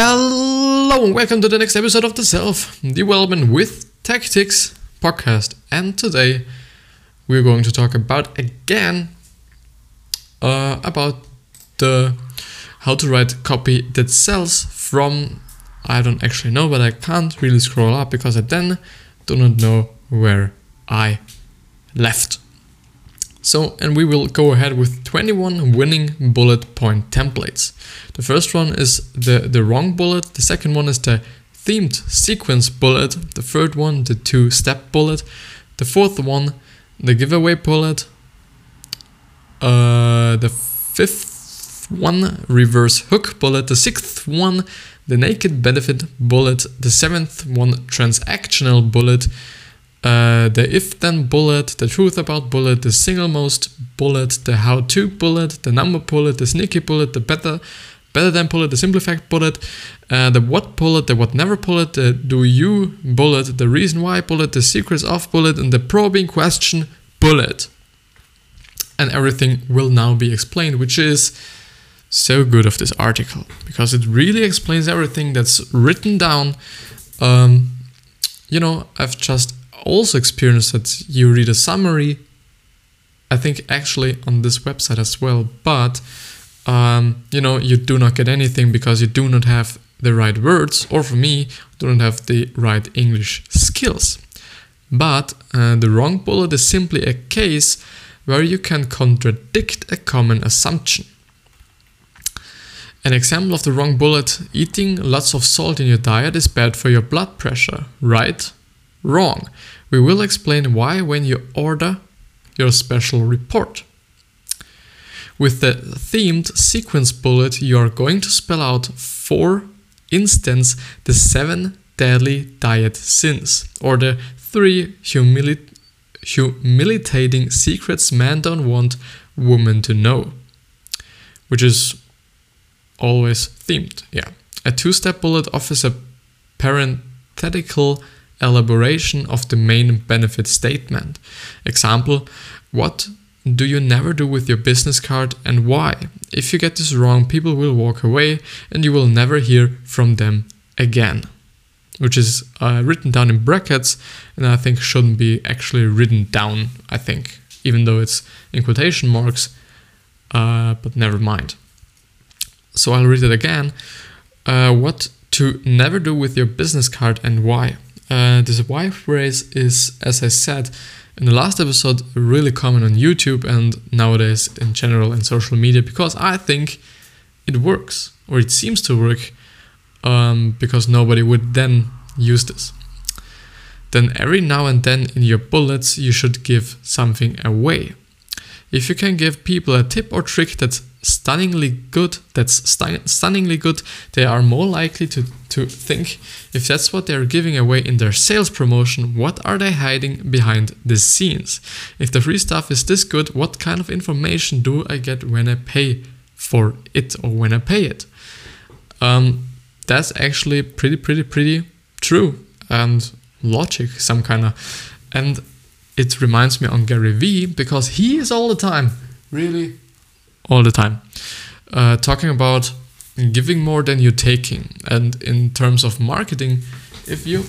Hello and welcome to the next episode of the Self Development with Tactics podcast. And today we're going to talk about again uh, about the how to write copy that sells from I don't actually know, but I can't really scroll up because I then do not know where I left. So, and we will go ahead with 21 winning bullet point templates. The first one is the, the wrong bullet, the second one is the themed sequence bullet, the third one, the two step bullet, the fourth one, the giveaway bullet, uh, the fifth one, reverse hook bullet, the sixth one, the naked benefit bullet, the seventh one, transactional bullet, uh, the if then bullet, the truth about bullet, the single most bullet, the how to bullet, the number bullet, the sneaky bullet, the better better than bullet, the simplified bullet, uh, the what bullet, the what never bullet, the do you bullet, the reason why bullet, the secrets of bullet, and the probing question bullet. And everything will now be explained, which is so good of this article because it really explains everything that's written down. Um, you know, I've just also experienced that you read a summary, I think actually on this website as well, but um, you know, you do not get anything because you do not have the right words, or for me, do not have the right English skills. But uh, the wrong bullet is simply a case where you can contradict a common assumption. An example of the wrong bullet eating lots of salt in your diet is bad for your blood pressure, right? Wrong. We will explain why when you order your special report. With the themed sequence bullet, you are going to spell out, for instance, the seven deadly diet sins or the three humili- humiliating secrets men don't want women to know, which is always themed. Yeah. A two step bullet offers a parenthetical elaboration of the main benefit statement. Example What do you never do with your business card and why? If you get this wrong, people will walk away and you will never hear from them again. Which is uh, written down in brackets and I think shouldn't be actually written down, I think, even though it's in quotation marks, uh, but never mind. So I'll read it again. Uh, what to never do with your business card and why? Uh, this why phrase is, as I said in the last episode, really common on YouTube and nowadays in general in social media because I think it works or it seems to work um, because nobody would then use this. Then every now and then in your bullets, you should give something away. If you can give people a tip or trick that's stunningly good, that's stunningly good, they are more likely to, to think if that's what they're giving away in their sales promotion, what are they hiding behind the scenes? If the free stuff is this good, what kind of information do I get when I pay for it or when I pay it? Um, that's actually pretty, pretty, pretty true and logic, some kind of. And it reminds me on Gary Vee because he is all the time. Really? All the time. Uh, talking about giving more than you're taking. And in terms of marketing if you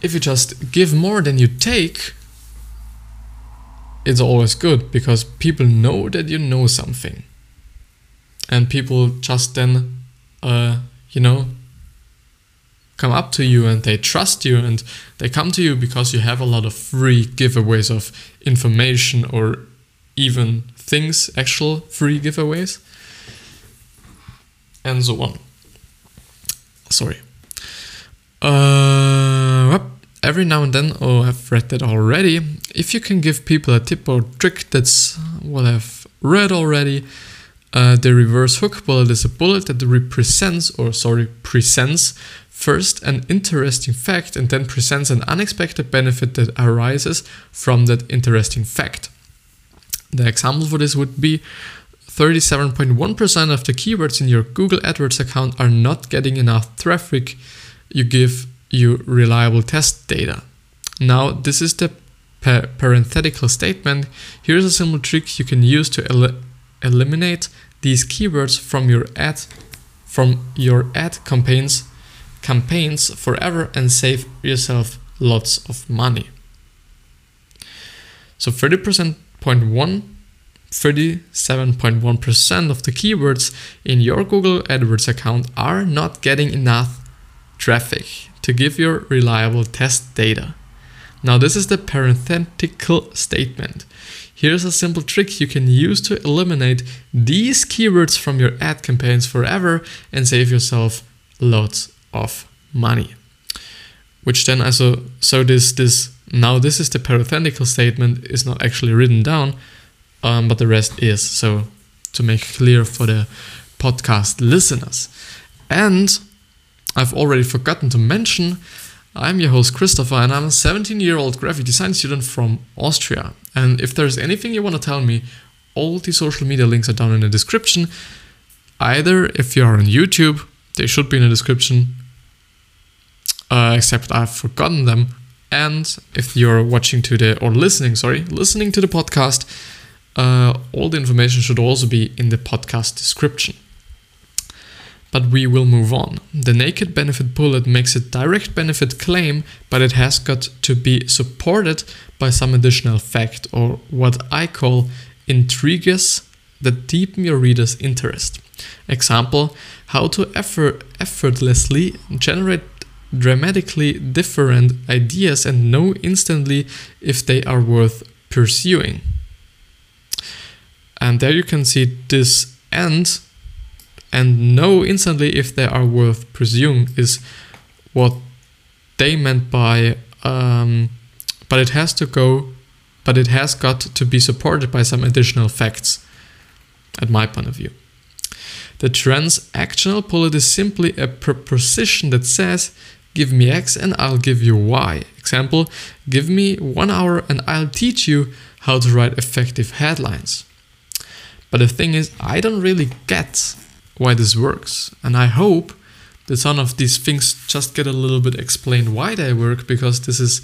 if you just give more than you take it's always good because people know that you know something. And people just then uh, you know come up to you and they trust you and they come to you because you have a lot of free giveaways of information or even things, actual free giveaways, and so on. Sorry. Uh, every now and then, oh, I've read that already. If you can give people a tip or trick, that's what I've read already. Uh, the reverse hook bullet is a bullet that represents, or sorry, presents first an interesting fact and then presents an unexpected benefit that arises from that interesting fact. The example for this would be 37.1% of the keywords in your Google AdWords account are not getting enough traffic. You give you reliable test data. Now, this is the parenthetical statement. Here's a simple trick you can use to eliminate these keywords from your ad from your ad campaigns campaigns forever and save yourself lots of money. So 30.1 37.1% of the keywords in your Google AdWords account are not getting enough traffic to give your reliable test data. Now, this is the parenthetical statement. Here's a simple trick you can use to eliminate these keywords from your ad campaigns forever and save yourself lots of money. Which then also so this this now this is the parenthetical statement is not actually written down, um, but the rest is. So to make clear for the podcast listeners. And I've already forgotten to mention I'm your host Christopher and I'm a 17 year old graphic design student from Austria. And if there's anything you want to tell me, all the social media links are down in the description. Either if you are on YouTube, they should be in the description, uh, except I've forgotten them. And if you're watching to the, or listening, sorry, listening to the podcast, uh, all the information should also be in the podcast description. But we will move on. The naked benefit bullet makes a direct benefit claim, but it has got to be supported by some additional fact, or what I call intrigues that deepen your reader's interest. Example, how to effort, effortlessly generate dramatically different ideas and know instantly if they are worth pursuing. And there you can see this end and know instantly if they are worth pursuing is what they meant by um, but it has to go but it has got to be supported by some additional facts at my point of view the transactional bullet is simply a proposition that says give me x and i'll give you y example give me one hour and i'll teach you how to write effective headlines but the thing is i don't really get why this works. And I hope that some of these things just get a little bit explained why they work because this is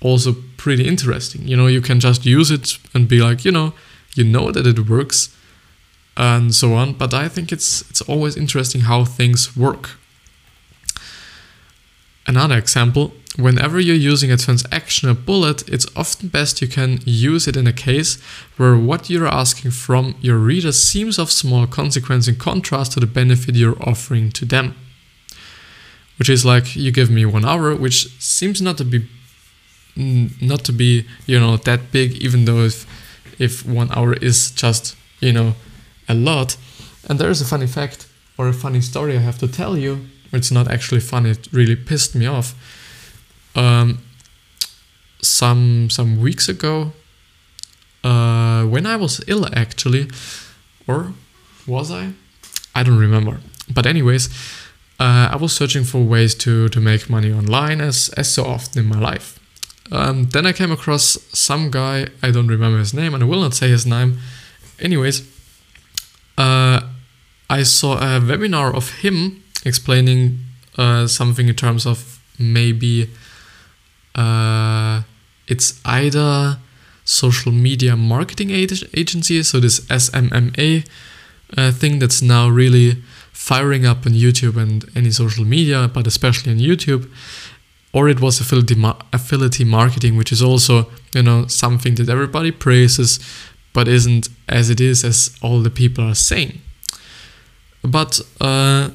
also pretty interesting. You know, you can just use it and be like, you know, you know that it works and so on, but I think it's it's always interesting how things work. Another example, whenever you're using a transactional bullet, it's often best you can use it in a case where what you're asking from your reader seems of small consequence in contrast to the benefit you're offering to them. Which is like you give me one hour, which seems not to be not to be, you know, that big, even though if if one hour is just, you know, a lot. And there is a funny fact or a funny story I have to tell you it's not actually fun. It really pissed me off. Um, some some weeks ago, uh, when I was ill, actually, or was I? I don't remember. But anyways, uh, I was searching for ways to to make money online, as as so often in my life. Um, then I came across some guy. I don't remember his name, and I will not say his name. Anyways, uh, I saw a webinar of him explaining uh, something in terms of maybe uh, it's either social media marketing agency, so this SMMA uh, thing that's now really firing up on YouTube and any social media, but especially on YouTube, or it was affiliate affiliate marketing, which is also you know something that everybody praises, but isn't as it is as all the people are saying. But uh,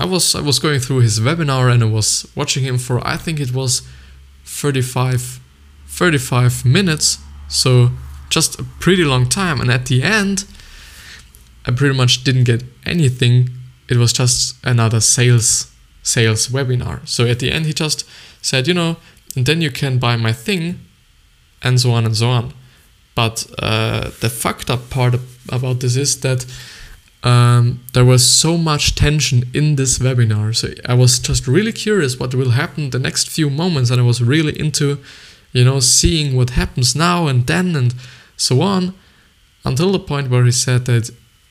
I was I was going through his webinar and I was watching him for I think it was 35 35 minutes. So just a pretty long time. And at the end I pretty much didn't get anything. It was just another sales sales webinar. So at the end he just said you know and then you can buy my thing and so on and so on. But uh, the fucked up part about this is that um, there was so much tension in this webinar. So I was just really curious what will happen the next few moments, and I was really into, you know, seeing what happens now and then and so on, until the point where he said that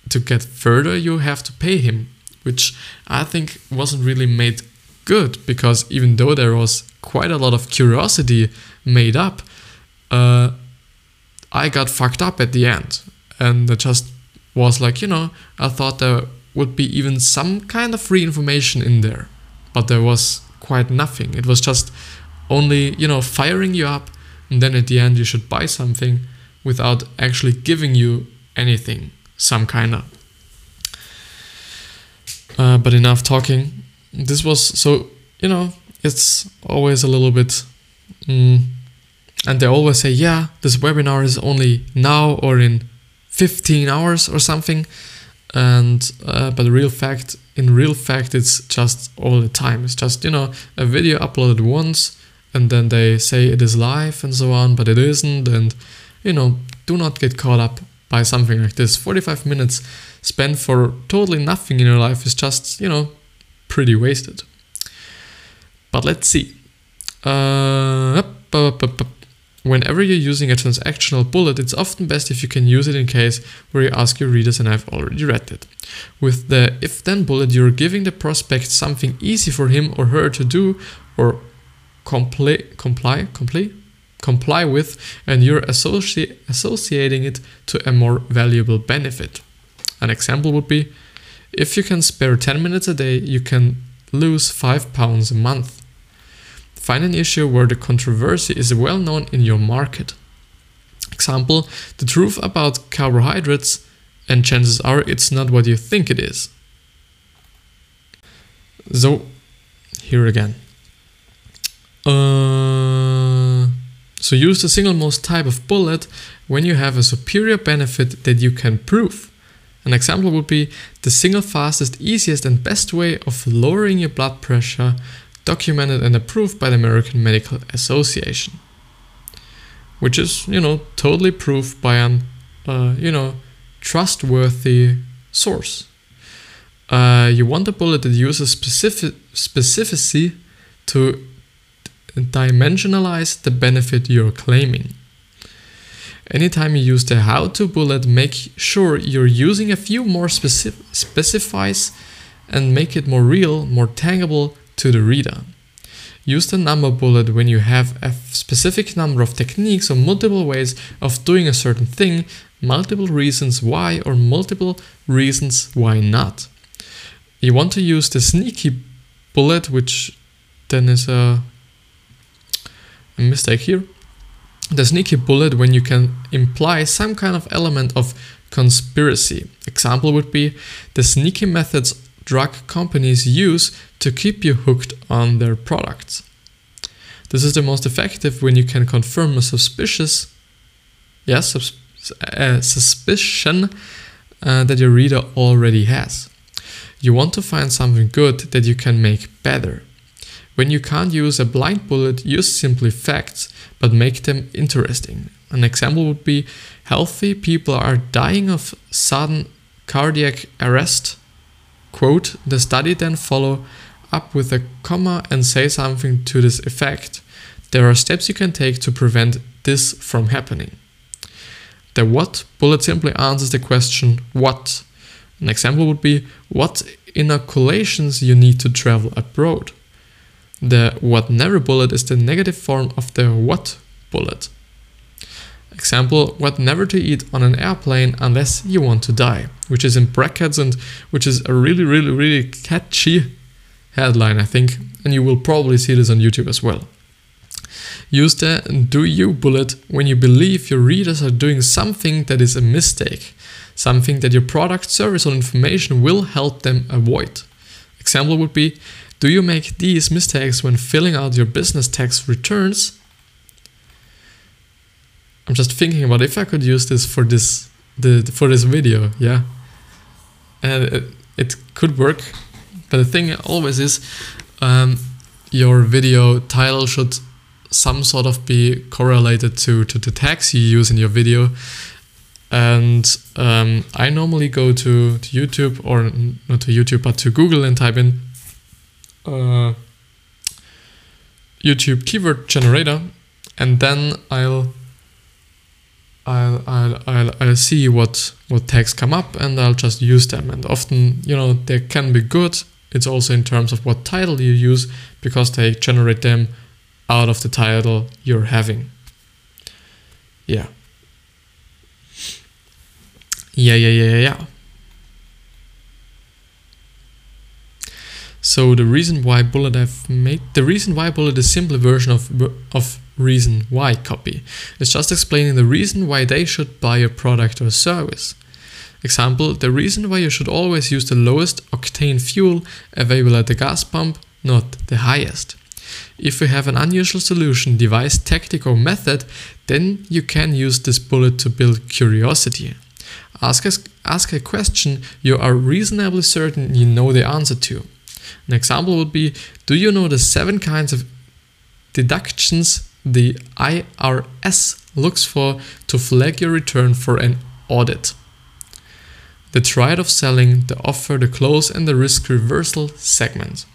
to get further you have to pay him, which I think wasn't really made good because even though there was quite a lot of curiosity made up, uh, I got fucked up at the end and it just was like, you know, I thought there would be even some kind of free information in there, but there was quite nothing. It was just only, you know, firing you up, and then at the end you should buy something without actually giving you anything, some kind of. Uh, but enough talking. This was so, you know, it's always a little bit. Mm, and they always say, yeah, this webinar is only now or in 15 hours or something. And uh, but real fact, in real fact, it's just all the time. It's just you know a video uploaded once, and then they say it is live and so on, but it isn't. And you know, do not get caught up by something like this. 45 minutes spent for totally nothing in your life is just you know pretty wasted. But let's see. Uh, up, up, up, Whenever you're using a transactional bullet, it's often best if you can use it in case where you ask your readers and I've already read it. With the if then bullet, you're giving the prospect something easy for him or her to do or comply, comply, comply, comply with, and you're associ- associating it to a more valuable benefit. An example would be if you can spare 10 minutes a day, you can lose 5 pounds a month. Find an issue where the controversy is well known in your market. Example, the truth about carbohydrates, and chances are it's not what you think it is. So, here again. Uh, so use the single most type of bullet when you have a superior benefit that you can prove. An example would be the single fastest, easiest, and best way of lowering your blood pressure documented and approved by the American Medical Association, which is, you know, totally proof by an, uh, you know, trustworthy source. Uh, you want a bullet that uses specific specificity to dimensionalize the benefit you're claiming. Anytime you use the how-to bullet, make sure you're using a few more specif specifies and make it more real, more tangible, to the reader. Use the number bullet when you have a specific number of techniques or multiple ways of doing a certain thing, multiple reasons why, or multiple reasons why not. You want to use the sneaky bullet, which then is a, mistake here. The sneaky bullet when you can imply some kind of element of conspiracy. Example would be the sneaky methods drug companies use to keep you hooked on their products. This is the most effective when you can confirm a suspicious, yes, a suspicion uh, that your reader already has. You want to find something good that you can make better. When you can't use a blind bullet, use simply facts, but make them interesting. An example would be healthy people are dying of sudden cardiac arrest Quote, the study then follow up with a comma and say something to this effect. There are steps you can take to prevent this from happening. The what bullet simply answers the question what. An example would be what inoculations you need to travel abroad. The what never bullet is the negative form of the what bullet. Example, what never to eat on an airplane unless you want to die, which is in brackets and which is a really, really, really catchy headline, I think, and you will probably see this on YouTube as well. Use the do you bullet when you believe your readers are doing something that is a mistake, something that your product, service, or information will help them avoid. Example would be Do you make these mistakes when filling out your business tax returns? I'm just thinking about if I could use this for this the for this video, yeah. And it, it could work, but the thing always is, um, your video title should some sort of be correlated to to the tags you use in your video. And um, I normally go to, to YouTube or not to YouTube, but to Google and type in uh, YouTube keyword generator, and then I'll I'll, I'll, I'll, I'll see what, what tags come up and I'll just use them. And often, you know, they can be good. It's also in terms of what title you use because they generate them out of the title you're having. Yeah. Yeah, yeah, yeah, yeah. So the reason why bullet I've made the reason why bullet is simply version of of reason why copy. It's just explaining the reason why they should buy a product or service. Example, the reason why you should always use the lowest octane fuel available at the gas pump, not the highest. If you have an unusual solution, device, tactic or method, then you can use this bullet to build curiosity. Ask a, ask a question you are reasonably certain you know the answer to. An example would be Do you know the seven kinds of deductions the IRS looks for to flag your return for an audit? The triad of selling, the offer, the close, and the risk reversal segment.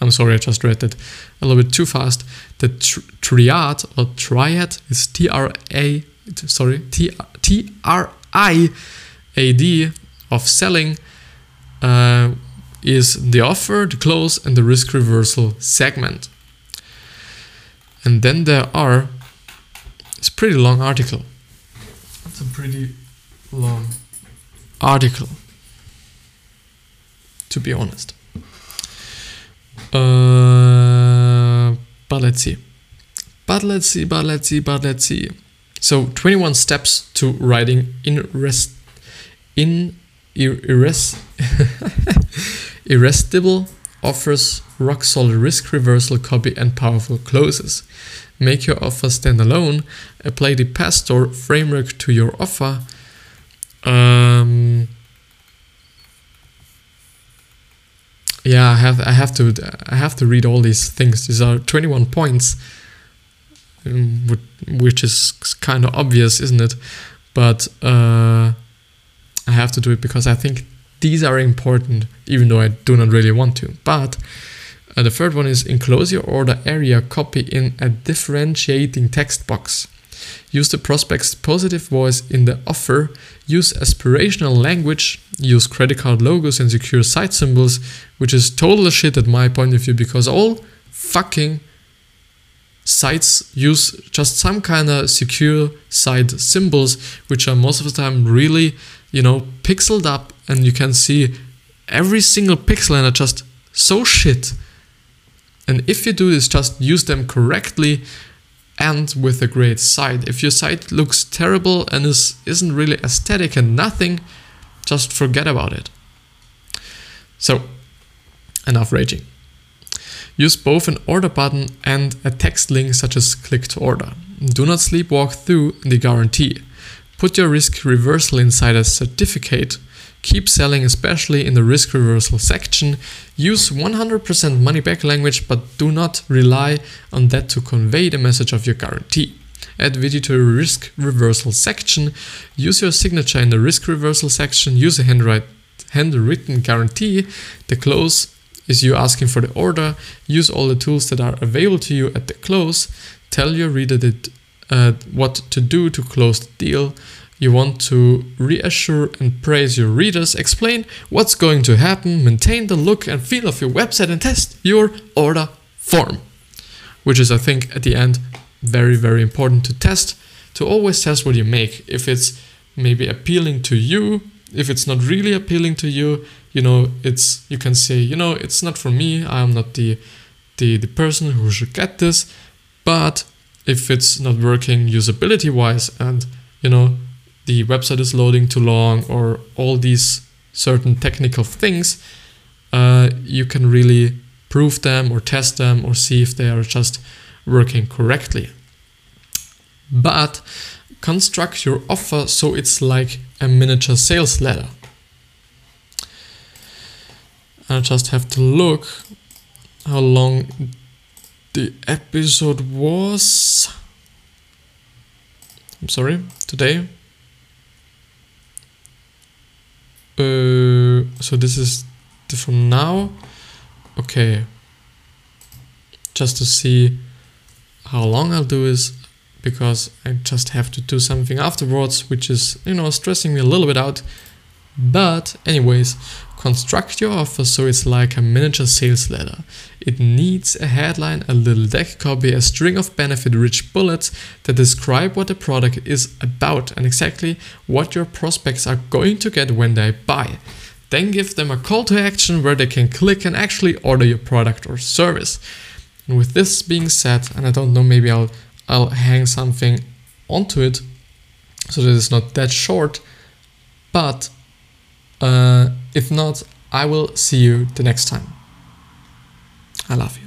I'm sorry, I just read that a little bit too fast. The tr- triad or triad is T R A sorry T T R I A D of selling uh, is the offer, the close, and the risk reversal segment. And then there are it's a pretty long article. It's a pretty long article, to be honest. Uh, but let's see. But let's see, but let's see, but let's see. So 21 steps to writing in rest in irres irresistible offers rock solid risk reversal copy and powerful closes. Make your offer stand alone. Apply the Pastor framework to your offer. Um, yeah, I have I have to I have to read all these things. These are 21 points, um, which is kind of obvious, isn't it? But uh, I have to do it because I think these are important, even though I do not really want to. But uh, the third one is enclose your order area copy in a differentiating text box. Use the prospect's positive voice in the offer. Use aspirational language. Use credit card logos and secure site symbols, which is total shit at my point of view because all fucking sites use just some kind of secure site symbols, which are most of the time really, you know, pixeled up and you can see every single pixel and are just so shit. And if you do this, just use them correctly and with a great site. If your site looks terrible and is, isn't really aesthetic and nothing, just forget about it. So, enough raging. Use both an order button and a text link such as click to order. Do not sleepwalk through the guarantee. Put your risk reversal inside a certificate Keep selling, especially in the risk reversal section. Use 100% money back language, but do not rely on that to convey the message of your guarantee. Add video to the risk reversal section. Use your signature in the risk reversal section. Use a handwrite, handwritten guarantee. The close is you asking for the order. Use all the tools that are available to you at the close. Tell your reader that, uh, what to do to close the deal. You want to reassure and praise your readers, explain what's going to happen, maintain the look and feel of your website, and test your order form. Which is, I think, at the end, very, very important to test. To always test what you make. If it's maybe appealing to you, if it's not really appealing to you, you know, it's you can say, you know, it's not for me. I'm not the the, the person who should get this. But if it's not working usability wise and you know the website is loading too long or all these certain technical things, uh, you can really prove them or test them or see if they are just working correctly. But construct your offer so it's like a miniature sales letter. I just have to look how long the episode was. I'm sorry, today uh, so this is from now. Okay. Just to see how long I'll do is because I just have to do something afterwards which is you know stressing me a little bit out But, anyways, construct your offer so it's like a miniature sales letter. It needs a headline, a little deck copy, a string of benefit rich bullets that describe what the product is about and exactly what your prospects are going to get when they buy. Then give them a call to action where they can click and actually order your product or service. And with this being said, and I don't know, maybe I'll I'll hang something onto it so that it's not that short. But uh, if not, I will see you the next time. I love you.